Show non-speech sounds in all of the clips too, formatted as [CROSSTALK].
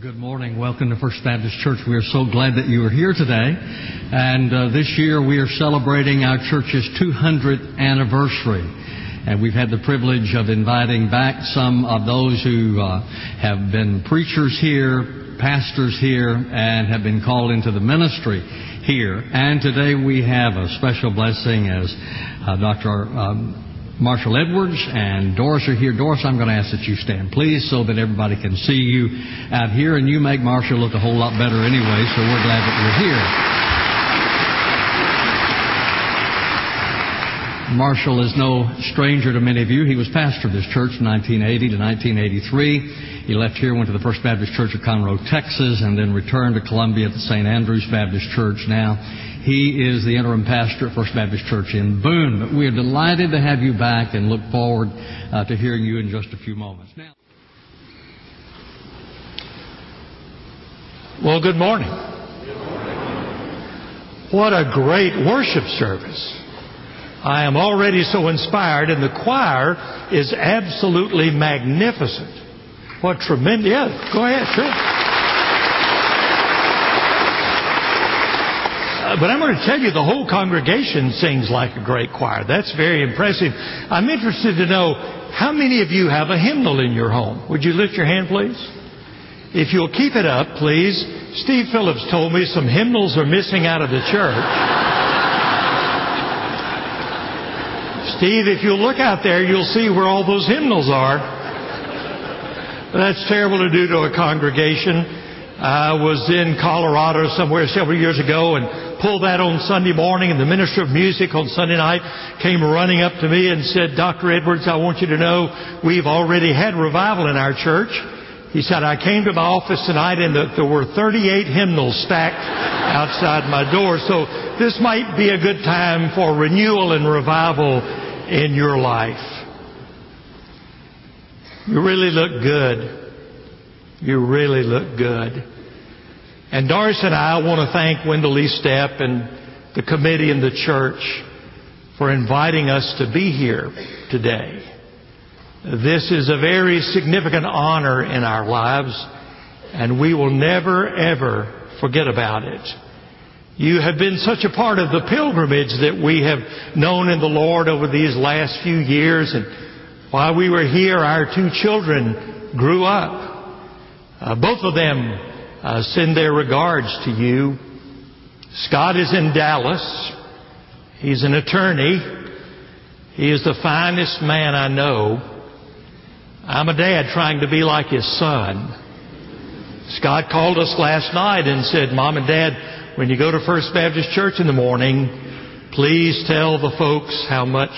good morning. Welcome to First Baptist Church. We are so glad that you are here today. And uh, this year we are celebrating our church's 200th anniversary. And we've had the privilege of inviting back some of those who uh, have been preachers here, pastors here, and have been called into the ministry here. And today we have a special blessing as uh, Dr. Um, Marshall Edwards and Doris are here. Doris, I'm going to ask that you stand, please, so that everybody can see you out here. And you make Marshall look a whole lot better anyway, so we're glad that you're here. Marshall is no stranger to many of you. He was pastor of this church from 1980 to 1983. He left here, went to the First Baptist Church of Conroe, Texas, and then returned to Columbia at the St. Andrews Baptist Church now. He is the interim pastor at First Baptist Church in Boone. But we are delighted to have you back and look forward uh, to hearing you in just a few moments. Now, well, good morning. What a great worship service. I am already so inspired, and the choir is absolutely magnificent. What tremendous. Yeah, go ahead, sure. Uh, but I'm going to tell you the whole congregation sings like a great choir. That's very impressive. I'm interested to know how many of you have a hymnal in your home? Would you lift your hand, please? If you'll keep it up, please. Steve Phillips told me some hymnals are missing out of the church. Steve, if you'll look out there, you'll see where all those hymnals are. That's terrible to do to a congregation. I was in Colorado somewhere several years ago and pulled that on Sunday morning and the minister of music on Sunday night came running up to me and said, Dr. Edwards, I want you to know we've already had revival in our church. He said, I came to my office tonight and there were 38 hymnals stacked outside my door. So this might be a good time for renewal and revival in your life. You really look good. You really look good. And Doris and I want to thank Wendell Lee and the committee and the church for inviting us to be here today. This is a very significant honor in our lives, and we will never, ever forget about it. You have been such a part of the pilgrimage that we have known in the Lord over these last few years, and while we were here, our two children grew up. Uh, both of them uh, send their regards to you. Scott is in Dallas. He's an attorney. He is the finest man I know. I'm a dad trying to be like his son. Scott called us last night and said, Mom and Dad, when you go to First Baptist Church in the morning, please tell the folks how much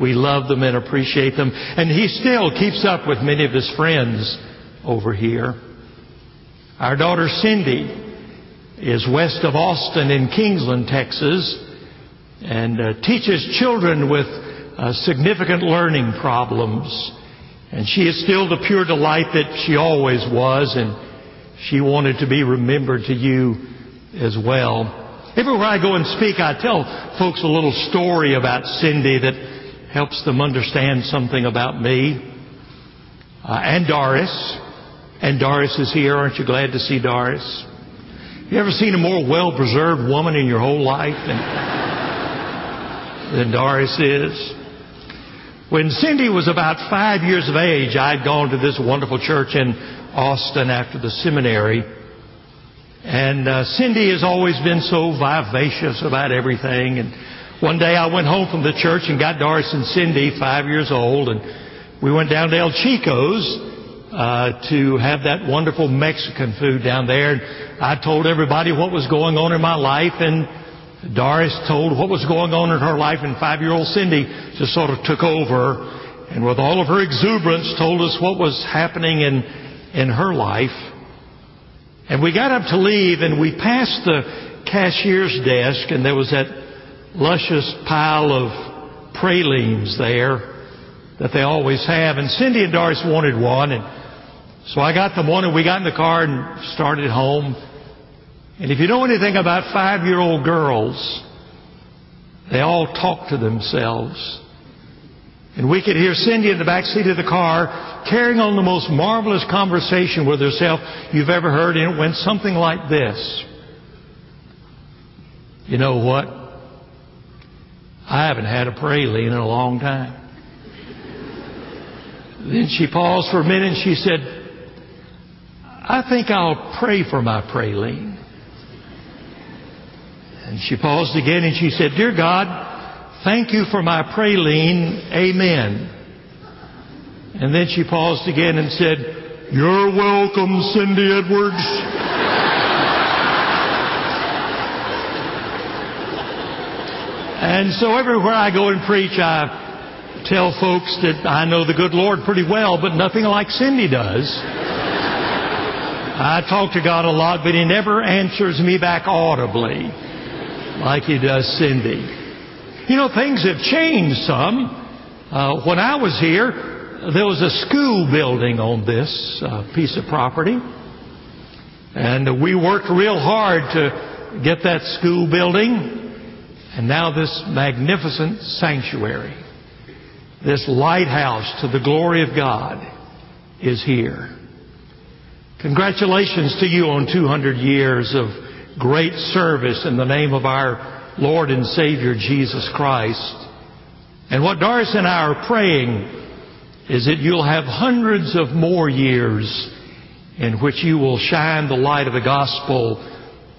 we love them and appreciate them. And he still keeps up with many of his friends over here. Our daughter Cindy is west of Austin in Kingsland, Texas, and uh, teaches children with uh, significant learning problems. And she is still the pure delight that she always was, and she wanted to be remembered to you as well. Everywhere I go and speak, I tell folks a little story about Cindy that helps them understand something about me. Uh, and Doris, and Doris is here. Aren't you glad to see Doris? You ever seen a more well preserved woman in your whole life than, than Doris is? When Cindy was about five years of age, I'd gone to this wonderful church in Austin after the seminary. And uh, Cindy has always been so vivacious about everything. And one day I went home from the church and got Doris and Cindy, five years old, and we went down to El Chico's uh, to have that wonderful Mexican food down there. And I told everybody what was going on in my life, and Doris told what was going on in her life, and five-year-old Cindy just sort of took over, and with all of her exuberance, told us what was happening in in her life. And we got up to leave, and we passed the cashier's desk, and there was that luscious pile of pralines there that they always have. And Cindy and Doris wanted one, and so I got the one and we got in the car and started home. And if you know anything about five year old girls, they all talk to themselves. And we could hear Cindy in the back seat of the car carrying on the most marvelous conversation with herself you've ever heard, and it went something like this. You know what? I haven't had a praline in a long time. Then she paused for a minute and she said, I think I'll pray for my praline. And she paused again and she said, Dear God, thank you for my praline. Amen. And then she paused again and said, You're welcome, Cindy Edwards. and so everywhere I go and preach, I tell folks that I know the good Lord pretty well, but nothing like Cindy does. I talk to God a lot, but He never answers me back audibly like He does Cindy. You know, things have changed some. Uh, when I was here, there was a school building on this uh, piece of property. And we worked real hard to get that school building. And now this magnificent sanctuary, this lighthouse to the glory of God is here. Congratulations to you on 200 years of great service in the name of our Lord and Savior Jesus Christ. And what Doris and I are praying is that you'll have hundreds of more years in which you will shine the light of the gospel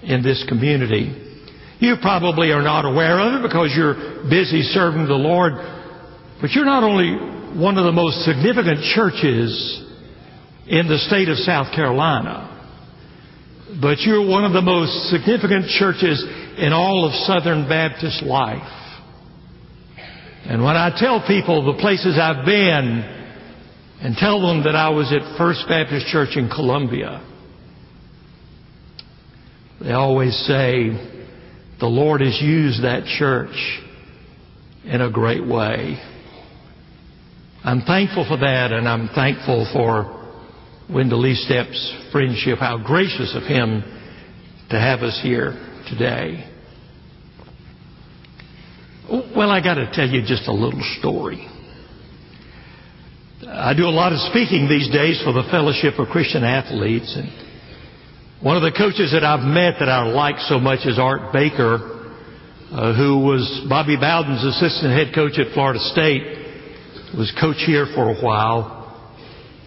in this community. You probably are not aware of it because you're busy serving the Lord, but you're not only one of the most significant churches in the state of South Carolina, but you're one of the most significant churches in all of Southern Baptist life. And when I tell people the places I've been and tell them that I was at First Baptist Church in Columbia, they always say, the Lord has used that church in a great way. I'm thankful for that, and I'm thankful for Wendell Estep's friendship. How gracious of him to have us here today. Well, I got to tell you just a little story. I do a lot of speaking these days for the Fellowship of Christian Athletes, and one of the coaches that I've met that I like so much is Art Baker, uh, who was Bobby Bowden's assistant head coach at Florida State, was coach here for a while.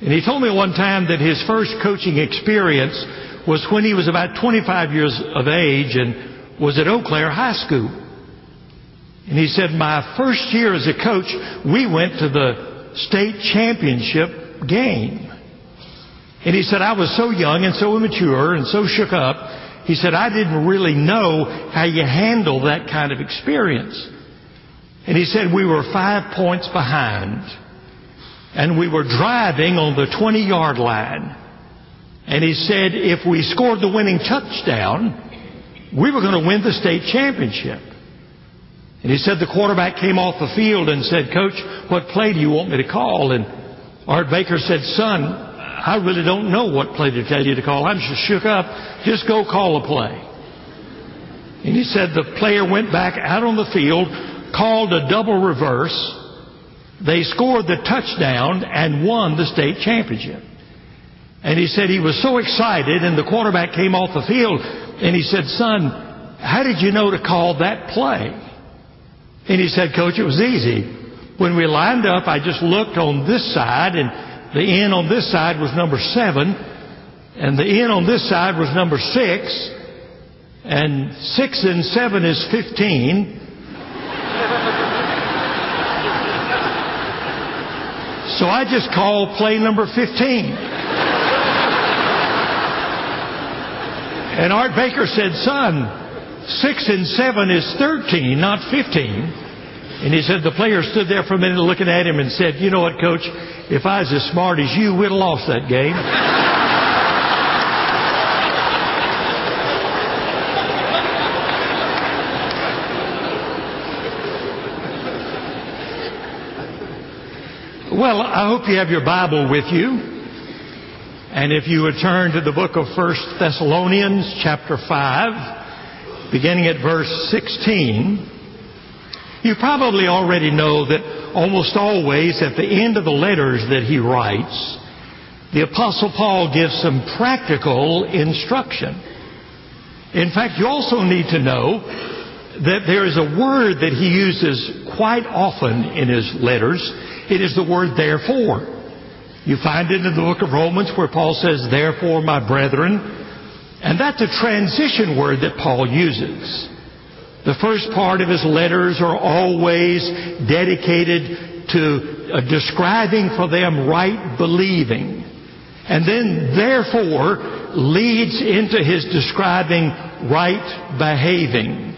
And he told me one time that his first coaching experience was when he was about 25 years of age and was at Eau Claire High School. And he said, my first year as a coach, we went to the state championship game. And he said, I was so young and so immature and so shook up. He said, I didn't really know how you handle that kind of experience. And he said, we were five points behind. And we were driving on the 20 yard line. And he said, if we scored the winning touchdown, we were going to win the state championship. And he said the quarterback came off the field and said, Coach, what play do you want me to call? And Art Baker said, Son, I really don't know what play to tell you to call. I'm just shook up. Just go call a play. And he said the player went back out on the field, called a double reverse. They scored the touchdown and won the state championship. And he said he was so excited and the quarterback came off the field and he said, son, how did you know to call that play? And he said, Coach, it was easy. When we lined up, I just looked on this side, and the end on this side was number seven, and the end on this side was number six, and six and seven is 15. So I just called play number 15. And Art Baker said, Son, Six and seven is 13, not 15. And he said the player stood there for a minute looking at him and said, You know what, coach? If I was as smart as you, we'd have lost that game. Well, I hope you have your Bible with you. And if you would turn to the book of First Thessalonians, chapter 5 beginning at verse 16, you probably already know that almost always at the end of the letters that he writes, the Apostle Paul gives some practical instruction. In fact, you also need to know that there is a word that he uses quite often in his letters. It is the word therefore. You find it in the book of Romans where Paul says, therefore, my brethren. And that's a transition word that Paul uses. The first part of his letters are always dedicated to uh, describing for them right believing. And then, therefore, leads into his describing right behaving.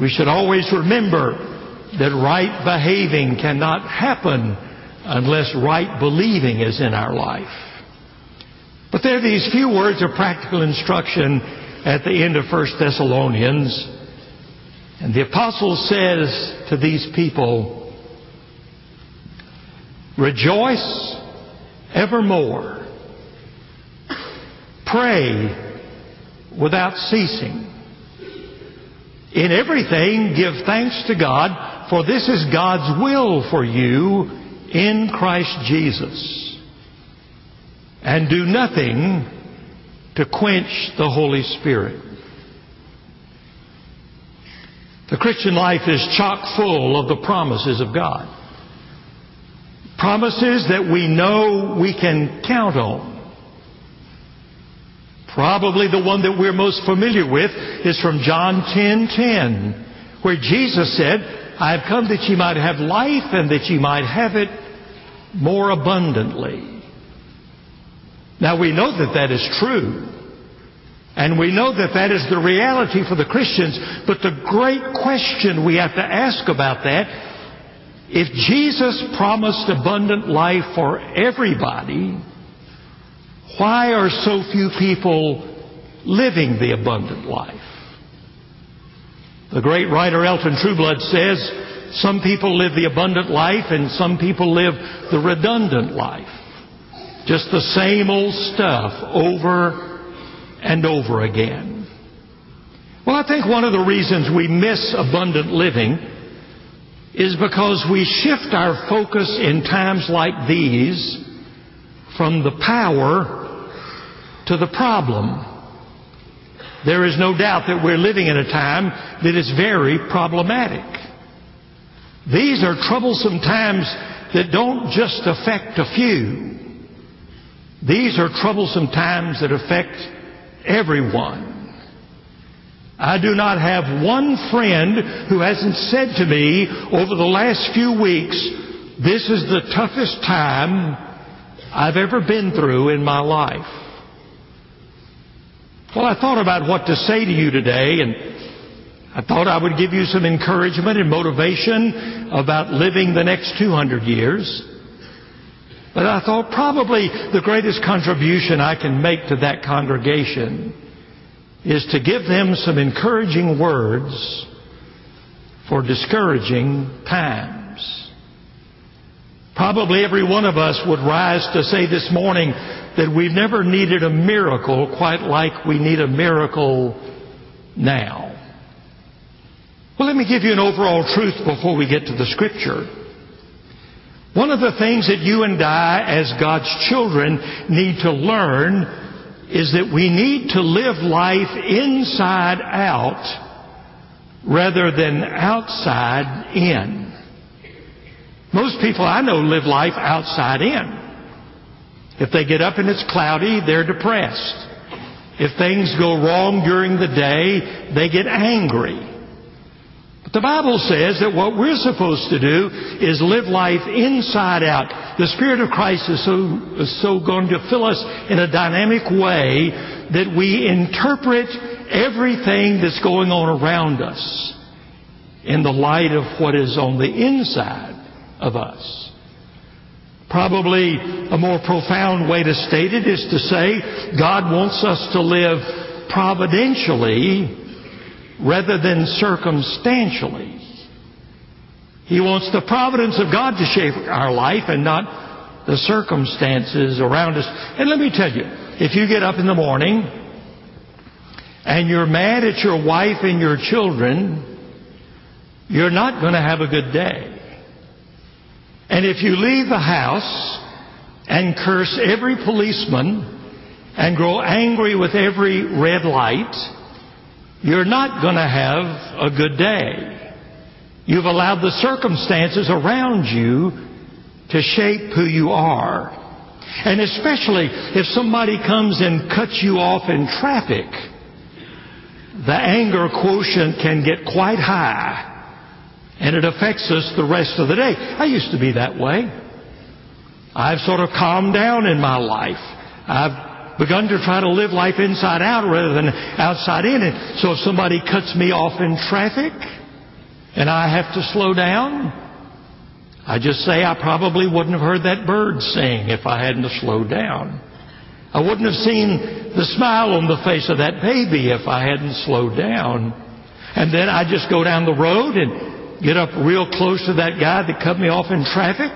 We should always remember that right behaving cannot happen unless right believing is in our life. But there are these few words of practical instruction at the end of 1 Thessalonians. And the apostle says to these people, Rejoice evermore. Pray without ceasing. In everything, give thanks to God, for this is God's will for you in Christ Jesus. And do nothing to quench the Holy Spirit. The Christian life is chock full of the promises of God. Promises that we know we can count on. Probably the one that we're most familiar with is from John 10:10, where Jesus said, "I have come that ye might have life and that ye might have it more abundantly." Now we know that that is true. And we know that that is the reality for the Christians. But the great question we have to ask about that, if Jesus promised abundant life for everybody, why are so few people living the abundant life? The great writer Elton Trueblood says, some people live the abundant life and some people live the redundant life. Just the same old stuff over and over again. Well, I think one of the reasons we miss abundant living is because we shift our focus in times like these from the power to the problem. There is no doubt that we're living in a time that is very problematic. These are troublesome times that don't just affect a few. These are troublesome times that affect everyone. I do not have one friend who hasn't said to me over the last few weeks, this is the toughest time I've ever been through in my life. Well, I thought about what to say to you today, and I thought I would give you some encouragement and motivation about living the next 200 years. But I thought probably the greatest contribution I can make to that congregation is to give them some encouraging words for discouraging times. Probably every one of us would rise to say this morning, that we've never needed a miracle quite like we need a miracle now. Well, let me give you an overall truth before we get to the scripture. One of the things that you and I, as God's children, need to learn is that we need to live life inside out rather than outside in. Most people I know live life outside in. If they get up and it's cloudy, they're depressed. If things go wrong during the day, they get angry. But the Bible says that what we're supposed to do is live life inside out. The Spirit of Christ is so, is so going to fill us in a dynamic way that we interpret everything that's going on around us in the light of what is on the inside of us. Probably a more profound way to state it is to say God wants us to live providentially rather than circumstantially. He wants the providence of God to shape our life and not the circumstances around us. And let me tell you, if you get up in the morning and you're mad at your wife and your children, you're not going to have a good day. And if you leave the house and curse every policeman and grow angry with every red light, you're not going to have a good day. You've allowed the circumstances around you to shape who you are. And especially if somebody comes and cuts you off in traffic, the anger quotient can get quite high and it affects us the rest of the day. I used to be that way. I've sort of calmed down in my life. I've begun to try to live life inside out rather than outside in. And so if somebody cuts me off in traffic and I have to slow down, I just say I probably wouldn't have heard that bird sing if I hadn't slowed down. I wouldn't have seen the smile on the face of that baby if I hadn't slowed down. And then I just go down the road and get up real close to that guy that cut me off in traffic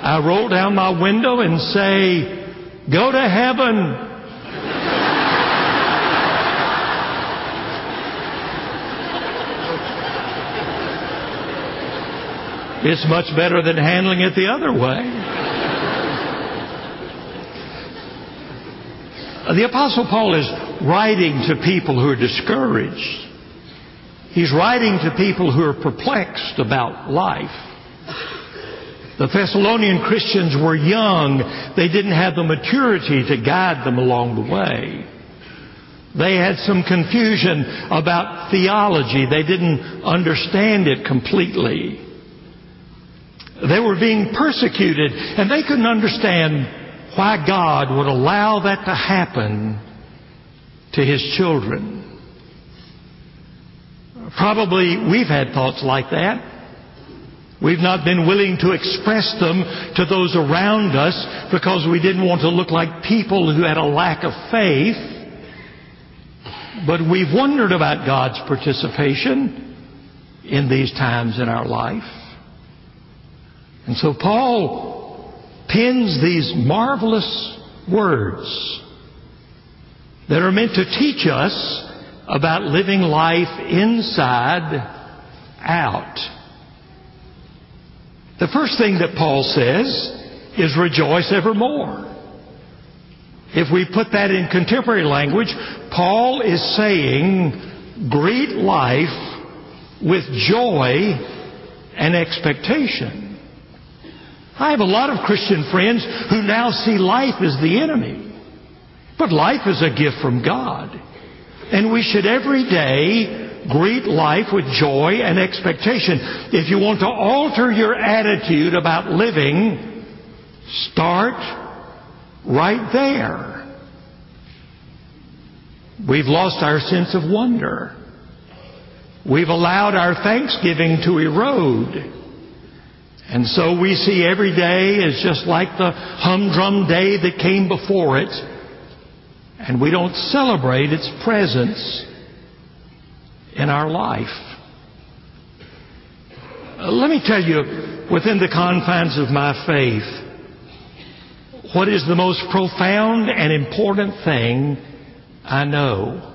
I roll down my window and say, Go to heaven. It's much better than handling it the other way. The Apostle Paul is writing to people who are discouraged. He's writing to people who are perplexed about life. The Thessalonian Christians were young. They didn't have the maturity to guide them along the way. They had some confusion about theology. They didn't understand it completely. They were being persecuted and they couldn't understand why God would allow that to happen to His children. Probably we've had thoughts like that. We've not been willing to express them to those around us because we didn't want to look like people who had a lack of faith. But we've wondered about God's participation in these times in our life. And so Paul pins these marvelous words that are meant to teach us about living life inside out. The first thing that Paul says is rejoice evermore. If we put that in contemporary language, Paul is saying greet life with joy and expectation. I have a lot of Christian friends who now see life as the enemy. But life is a gift from God. And we should every day greet life with joy and expectation. If you want to alter your attitude about living, start right there. We've lost our sense of wonder. We've allowed our thanksgiving to erode. And so we see every day as just like the humdrum day that came before it, and we don't celebrate its presence in our life. Uh, let me tell you, within the confines of my faith, what is the most profound and important thing I know.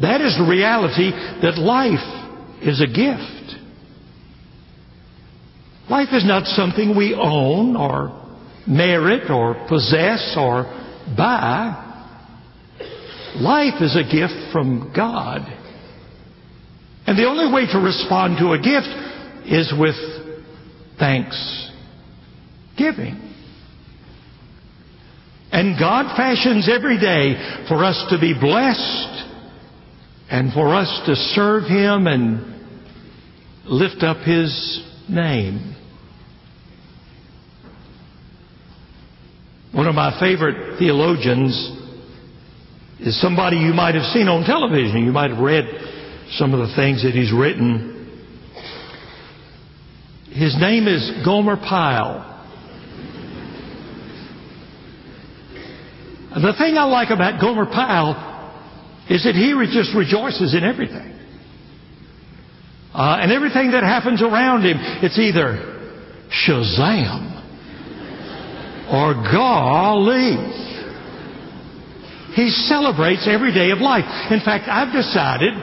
That is the reality that life is a gift. Life is not something we own or merit or possess or buy. Life is a gift from God. And the only way to respond to a gift is with thanksgiving. And God fashions every day for us to be blessed and for us to serve Him and lift up His name. One of my favorite theologians is somebody you might have seen on television. You might have read some of the things that he's written. His name is Gomer Pyle. The thing I like about Gomer Pyle is that he just rejoices in everything. Uh, and everything that happens around him, it's either Shazam or golly. He celebrates every day of life. In fact, I've decided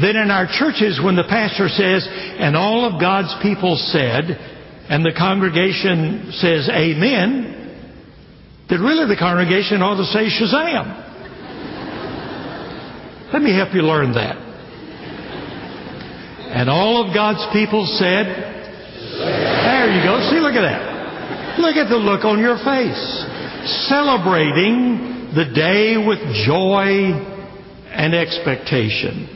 that in our churches, when the pastor says, and all of God's people said, and the congregation says, Amen, that really the congregation ought to say Shazam. Let me help you learn that. And all of God's people said, There you go. See, look at that. Look at the look on your face. Celebrating the day with joy and expectation.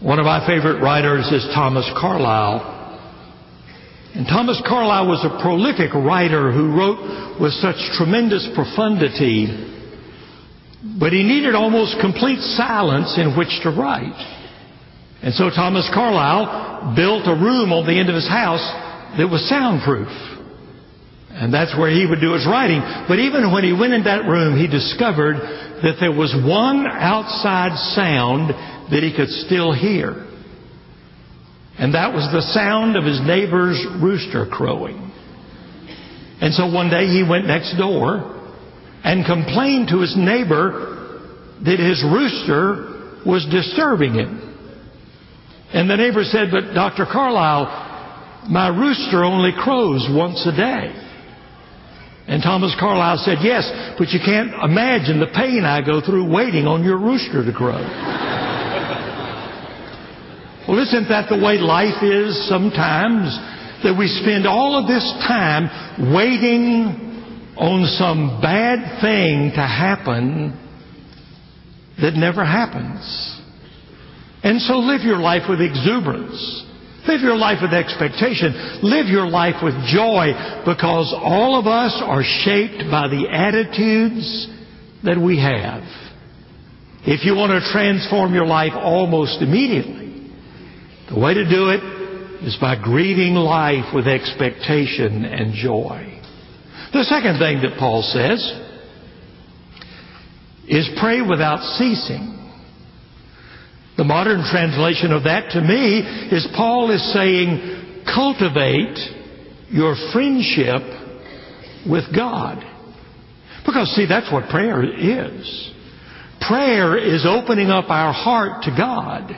One of my favorite writers is Thomas Carlyle. And Thomas Carlyle was a prolific writer who wrote with such tremendous profundity, but he needed almost complete silence in which to write. And so Thomas Carlyle built a room on the end of his house that was soundproof. And that's where he would do his writing. But even when he went in that room, he discovered that there was one outside sound that he could still hear. And that was the sound of his neighbor's rooster crowing. And so one day he went next door and complained to his neighbor that his rooster was disturbing him. And the neighbor said, But Dr. Carlyle, my rooster only crows once a day. And Thomas Carlyle said, Yes, but you can't imagine the pain I go through waiting on your rooster to crow. [LAUGHS] well, isn't that the way life is sometimes? That we spend all of this time waiting on some bad thing to happen that never happens. And so live your life with exuberance. Live your life with expectation. Live your life with joy because all of us are shaped by the attitudes that we have. If you want to transform your life almost immediately, the way to do it is by greeting life with expectation and joy. The second thing that Paul says is pray without ceasing. The modern translation of that to me is Paul is saying, cultivate your friendship with God. Because see, that's what prayer is. Prayer is opening up our heart to God.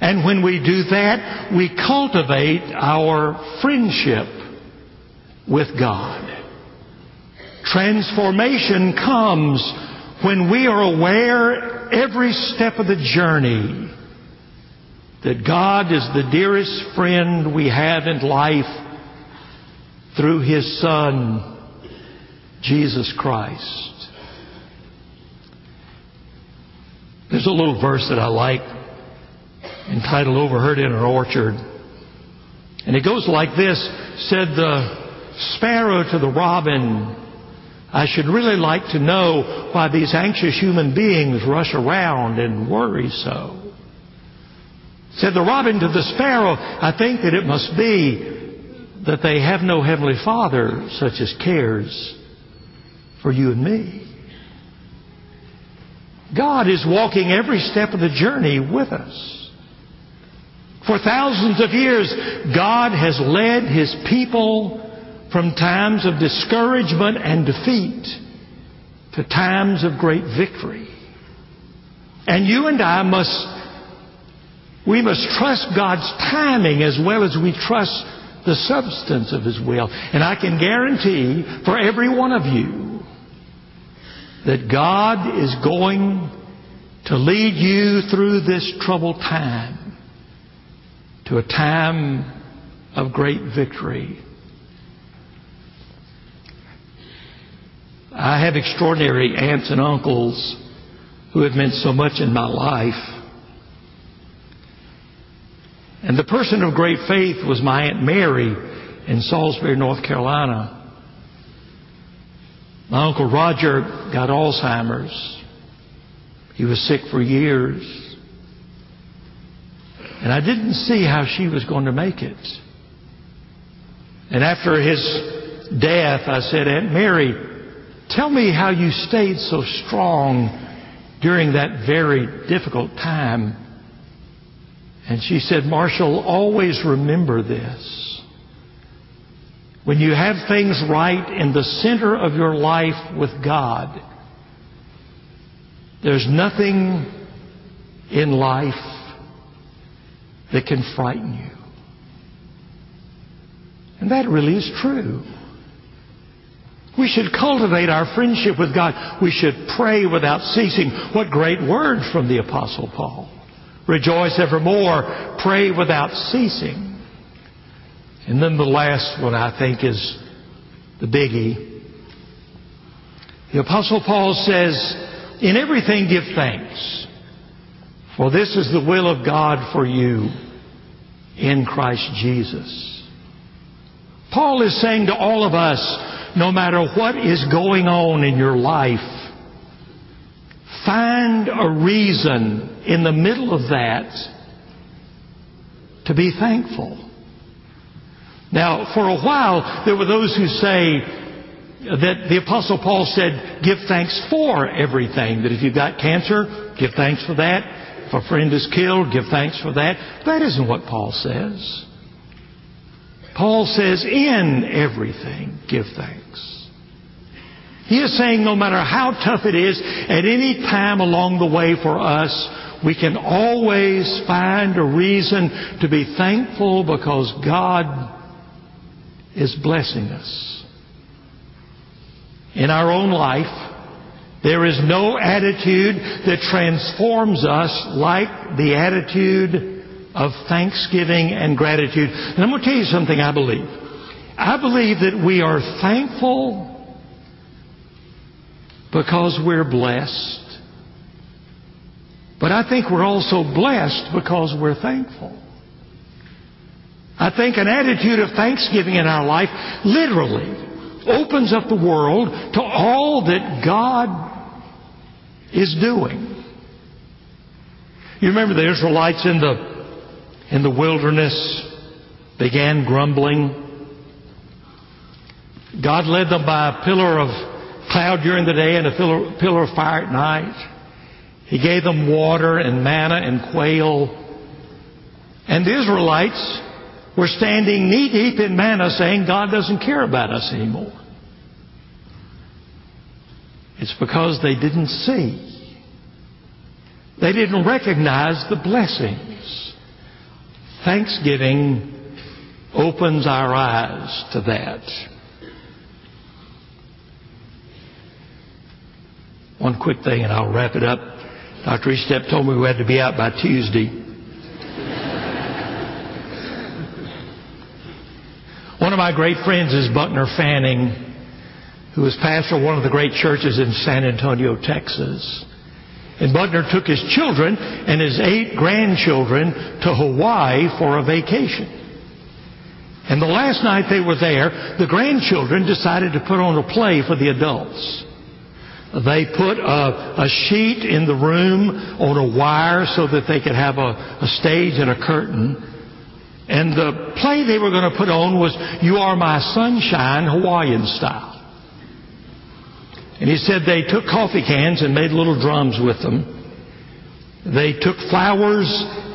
And when we do that, we cultivate our friendship with God. Transformation comes when we are aware every step of the journey that God is the dearest friend we have in life through His Son, Jesus Christ. There's a little verse that I like entitled Overheard in an Orchard. And it goes like this Said the sparrow to the robin, I should really like to know why these anxious human beings rush around and worry so. Said the robin to the sparrow, I think that it must be that they have no heavenly father such as cares for you and me. God is walking every step of the journey with us. For thousands of years, God has led His people from times of discouragement and defeat to times of great victory. And you and I must, we must trust God's timing as well as we trust the substance of His will. And I can guarantee for every one of you that God is going to lead you through this troubled time to a time of great victory. I have extraordinary aunts and uncles who have meant so much in my life. And the person of great faith was my Aunt Mary in Salisbury, North Carolina. My Uncle Roger got Alzheimer's. He was sick for years. And I didn't see how she was going to make it. And after his death, I said, Aunt Mary, Tell me how you stayed so strong during that very difficult time. And she said, Marshall, always remember this. When you have things right in the center of your life with God, there's nothing in life that can frighten you. And that really is true. We should cultivate our friendship with God. We should pray without ceasing. What great words from the Apostle Paul. Rejoice evermore. Pray without ceasing. And then the last one I think is the biggie. The Apostle Paul says, In everything give thanks, for this is the will of God for you in Christ Jesus. Paul is saying to all of us, no matter what is going on in your life, find a reason in the middle of that to be thankful. Now, for a while, there were those who say that the Apostle Paul said, give thanks for everything. That if you've got cancer, give thanks for that. If a friend is killed, give thanks for that. That isn't what Paul says. Paul says, in everything, give thanks. He is saying no matter how tough it is, at any time along the way for us, we can always find a reason to be thankful because God is blessing us. In our own life, there is no attitude that transforms us like the attitude of thanksgiving and gratitude. And I'm going to tell you something I believe. I believe that we are thankful because we're blessed. But I think we're also blessed because we're thankful. I think an attitude of thanksgiving in our life literally opens up the world to all that God is doing. You remember the Israelites in the in the wilderness began grumbling. God led them by a pillar of cloud during the day and a pillar, of fire at night. He gave them water and manna and quail. And the Israelites were standing knee deep in manna saying, God doesn't care about us anymore. It's because they didn't see. They didn't recognize the blessings. Thanksgiving opens our eyes to that. One quick thing and I'll wrap it up. Dr. Estep told me we had to be out by Tuesday. one of my great friends is Buckner Fanning, who is pastor of one of the great churches in San Antonio, Texas. And Buckner took his children and his eight grandchildren to Hawaii for a vacation. And the last night they were there, the grandchildren decided to put on a play for the adults. They put a, a sheet in the room on a wire so that they could have a, a stage and a curtain. And the play they were going to put on was You Are My Sunshine Hawaiian style. And he said they took coffee cans and made little drums with them. They took flowers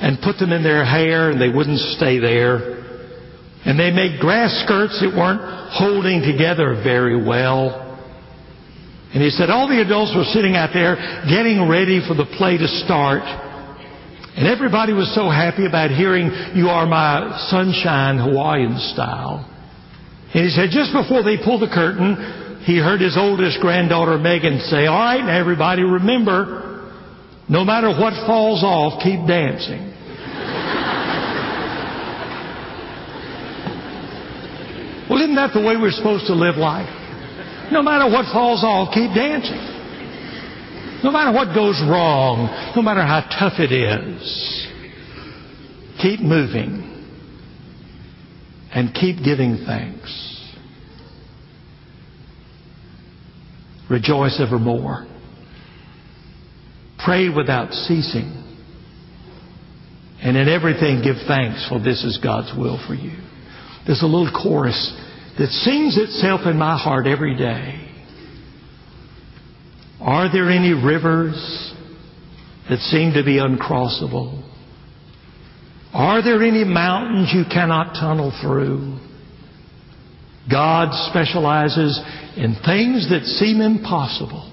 and put them in their hair and they wouldn't stay there. And they made grass skirts that weren't holding together very well. And he said all the adults were sitting out there getting ready for the play to start. And everybody was so happy about hearing You Are My Sunshine Hawaiian style. And he said just before they pulled the curtain, he heard his oldest granddaughter Megan say, All right, everybody remember, no matter what falls off, keep dancing. well, isn't that the way we're supposed to live life? No matter what falls off, keep dancing. No matter what goes wrong, no matter how tough it is, keep moving and keep giving thanks. Rejoice evermore. Pray without ceasing. And in everything give thanks, for this is God's will for you. There's a little chorus that sings itself in my heart every day. Are there any rivers that seem to be uncrossable? Are there any mountains you cannot tunnel through? God specializes in things that seem impossible.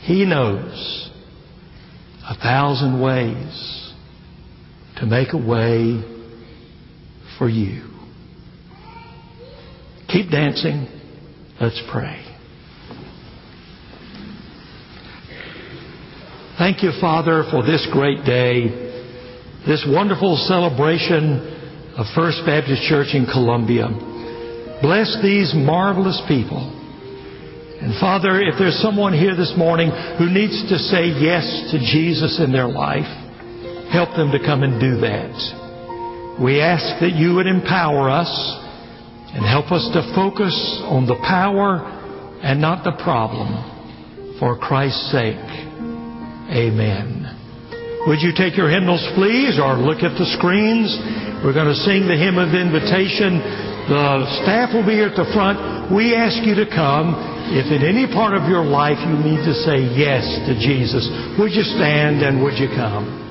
He knows a thousand ways to make a way for you. Keep dancing. Let's pray. Thank you, Father, for this great day, this wonderful celebration of First Baptist Church in Columbia. Bless these marvelous people. And Father, if there's someone here this morning who needs to say yes to Jesus in their life, help them to come and do that. We ask that you would empower us and help us to focus on the power and not the problem for Christ's sake. Amen. Would you take your hymnals, please, or look at the screens? We're going to sing the hymn of invitation. The staff will be here at the front. We ask you to come. If in any part of your life you need to say yes to Jesus, would you stand and would you come?